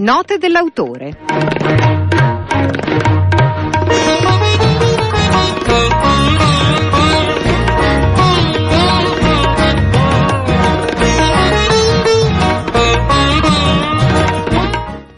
Note dell'autore.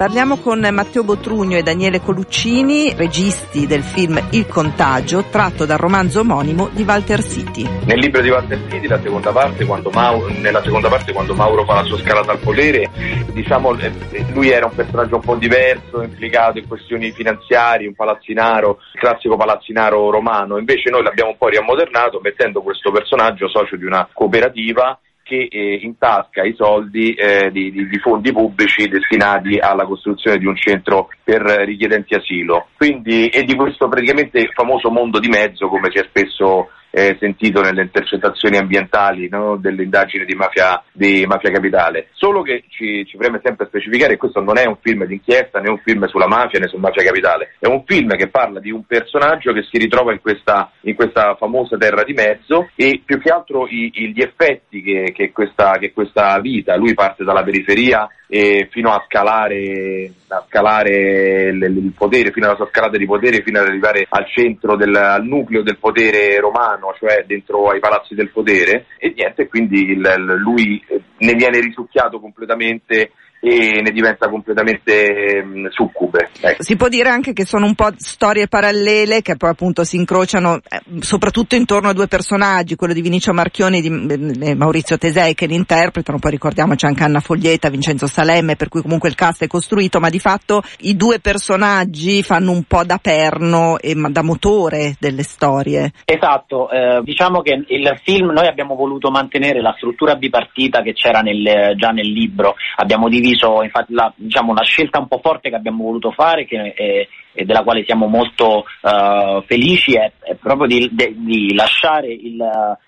Parliamo con Matteo Botrugno e Daniele Coluccini, registi del film Il Contagio, tratto dal romanzo omonimo di Walter City. Nel libro di Walter City, la seconda parte, Mauro, nella seconda parte, quando Mauro fa la sua scalata al potere, diciamo, eh, lui era un personaggio un po' diverso, implicato in questioni finanziarie, un palazzinaro, classico palazzinaro romano. Invece noi l'abbiamo un po' riammodernato mettendo questo personaggio socio di una cooperativa che eh, intasca i soldi eh, di, di, di, fondi pubblici destinati alla costruzione di un centro per richiedenti asilo. Quindi, e di questo praticamente famoso mondo di mezzo, come si è spesso eh, sentito nelle intercettazioni ambientali no? delle indagini di mafia, di mafia, capitale. Solo che ci, ci preme sempre specificare che questo non è un film d'inchiesta né un film sulla mafia né su mafia capitale, è un film che parla di un personaggio che si ritrova in questa, in questa famosa terra di mezzo e più che altro i, gli effetti che, che, questa, che questa vita, lui parte dalla periferia e fino a scalare, a scalare il, il, potere, fino alla sua scalata di potere, fino ad arrivare al centro, del, al nucleo del potere romano, cioè dentro ai palazzi del potere, e niente, quindi il, lui ne viene risucchiato completamente e ne diventa completamente mh, succube. Ecco. Si può dire anche che sono un po' storie parallele che poi appunto si incrociano eh, soprattutto intorno a due personaggi, quello di Vinicio Marchioni e di eh, Maurizio Tesei che li interpretano, poi ricordiamoci anche Anna Foglietta, Vincenzo Salemme, per cui comunque il cast è costruito, ma di fatto i due personaggi fanno un po' da perno e da motore delle storie. Esatto, eh, diciamo che il film noi abbiamo voluto mantenere la struttura bipartita che c'era nel, già nel libro, abbiamo diviso condiviso infatti la, diciamo, una scelta un po' forte che abbiamo voluto fare che è, e della quale siamo molto uh, felici è, è, proprio di, de, di lasciare il,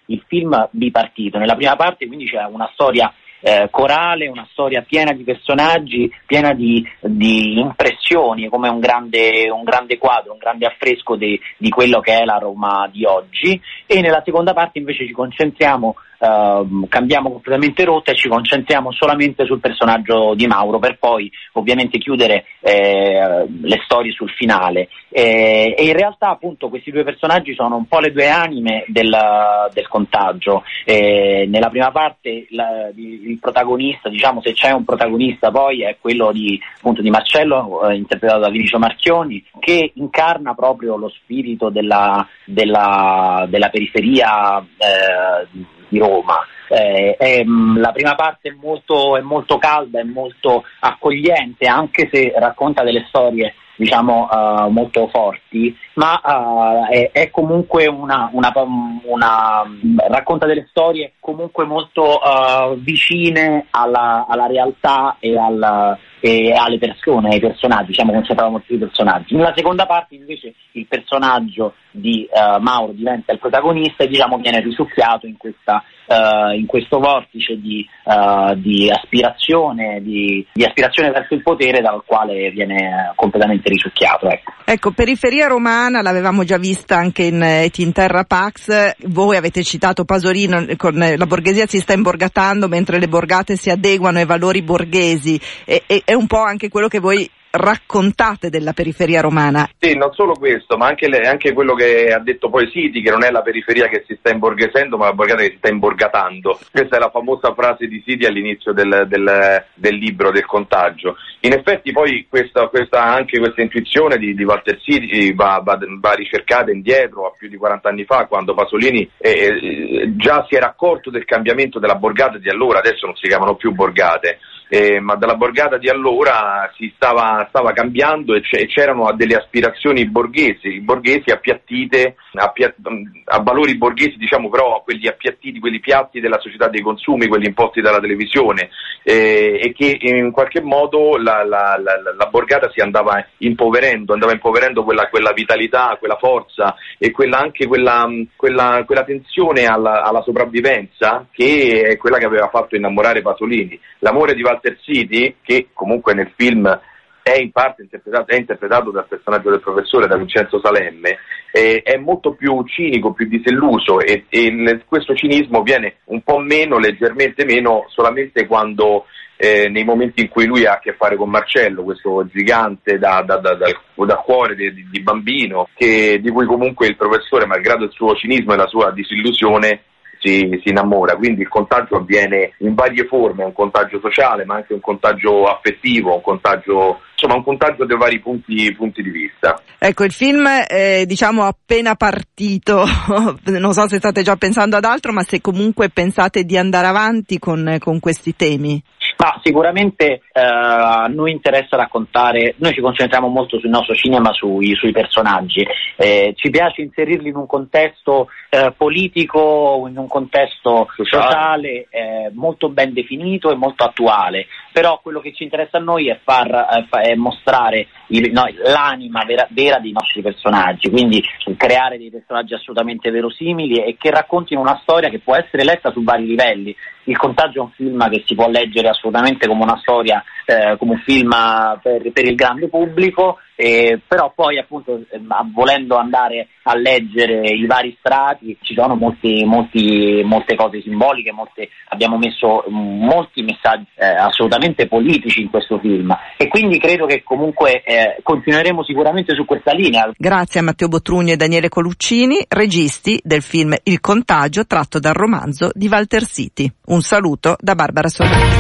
il, film bipartito. Nella prima parte quindi c'è una storia eh, corale, una storia piena di personaggi, piena di, di impressioni, come un grande, un grande, quadro, un grande affresco di, di, quello che è la Roma di oggi. E nella seconda parte invece ci concentriamo Uh, cambiamo completamente rotta e ci concentriamo solamente sul personaggio di Mauro per poi ovviamente chiudere eh, le storie sul finale. Eh, e in realtà appunto questi due personaggi sono un po' le due anime del, del contagio. Eh, nella prima parte la, il protagonista, diciamo se c'è un protagonista poi è quello di, appunto, di Marcello, eh, interpretato da Vinicio Marchioni, che incarna proprio lo spirito della, della, della periferia eh, di Roma. Eh, è, mm, la prima parte è molto, è molto, calda, è molto accogliente, anche se racconta delle storie diciamo uh, molto forti, ma uh, è, è, comunque una, una, una, racconta delle storie comunque molto uh, vicine alla, alla, realtà e, alla, e, alle persone, ai personaggi, diciamo concentrava molto sui personaggi. Nella seconda parte invece il personaggio di Mauro diventa il protagonista e diciamo viene risucchiato in questa uh, in questo vortice di, uh, di, aspirazione, di, di, aspirazione, verso il potere dal quale viene completamente risucchiato. Ecco. ecco, periferia romana l'avevamo già vista anche in Et in Terra Pax, voi avete citato Pasolino, con la borghesia si sta imborgatando mentre le borgate si adeguano ai valori borghesi, e, e, un po' anche quello che voi raccontate della periferia romana. Sì, non solo questo, ma anche, le, anche, quello che ha detto poi Siti, che non è la periferia che si sta imborghesendo, ma la borgata che si sta imborgatando. Questa è la famosa frase di Siti all'inizio del, del, del libro del contagio. In effetti poi questa, questa, anche questa intuizione di, di Walter Siti va, va, va, ricercata indietro a più di 40 anni fa, quando Pasolini eh, eh, già si era accorto del cambiamento della borgata di allora, adesso non si chiamano più borgate eh, ma dalla borgata di allora si stava, stava cambiando e, c'erano delle aspirazioni borghesi, borghesi appiattite a, a, valori borghesi, diciamo però quelli appiattiti, quelli piatti della società dei consumi, quelli imposti dalla televisione eh, e che in qualche modo la, la, la, la, borgata si andava impoverendo, andava impoverendo quella, quella vitalità, quella forza e quella, anche quella, quella, quella tensione alla, alla sopravvivenza che è quella che aveva fatto innamorare Pasolini. L'amore di Walter City, che comunque nel film è in parte interpretato, è interpretato dal personaggio del professore, da Vincenzo Salemme, eh, è molto più cinico, più disilluso e, e questo cinismo viene un po' meno, leggermente meno, solamente quando eh, nei momenti in cui lui ha a che fare con Marcello, questo gigante da, da, da, da cuore di, di bambino, che, di cui comunque il professore, malgrado il suo cinismo e la sua disillusione, si, si, innamora, quindi il contagio avviene in varie forme, un contagio sociale ma anche un contagio affettivo, un contagio, insomma un contagio dei vari punti, punti di vista. Ecco, il film è diciamo appena partito, non so se state già pensando ad altro, ma se comunque pensate di andare avanti con, con questi temi. Ma sicuramente eh, a noi interessa raccontare, noi ci concentriamo molto sul nostro cinema, sui, sui personaggi, eh, ci piace inserirli in un contesto eh, politico, in un contesto sociale. molto ben definito e molto attuale, però quello che ci interessa a noi è, far, è mostrare il, no, l'anima vera, vera, dei nostri personaggi, quindi creare dei personaggi assolutamente verosimili e che raccontino una storia che può essere letta su vari livelli. Il contagio è un film che si può leggere assolutamente come una storia, eh, come un film per, per il grande pubblico, eh, però poi appunto eh, volendo andare a leggere i vari strati ci sono molti, molti, molte cose simboliche, molte, abbiamo messo mm, molti messaggi eh, assolutamente politici in questo film e quindi credo che comunque eh, continueremo sicuramente su questa linea. Grazie a Matteo Botrugno e Daniele Coluccini, registi del film Il contagio tratto dal romanzo di Walter City. Un saluto da Barbara Sorrenti.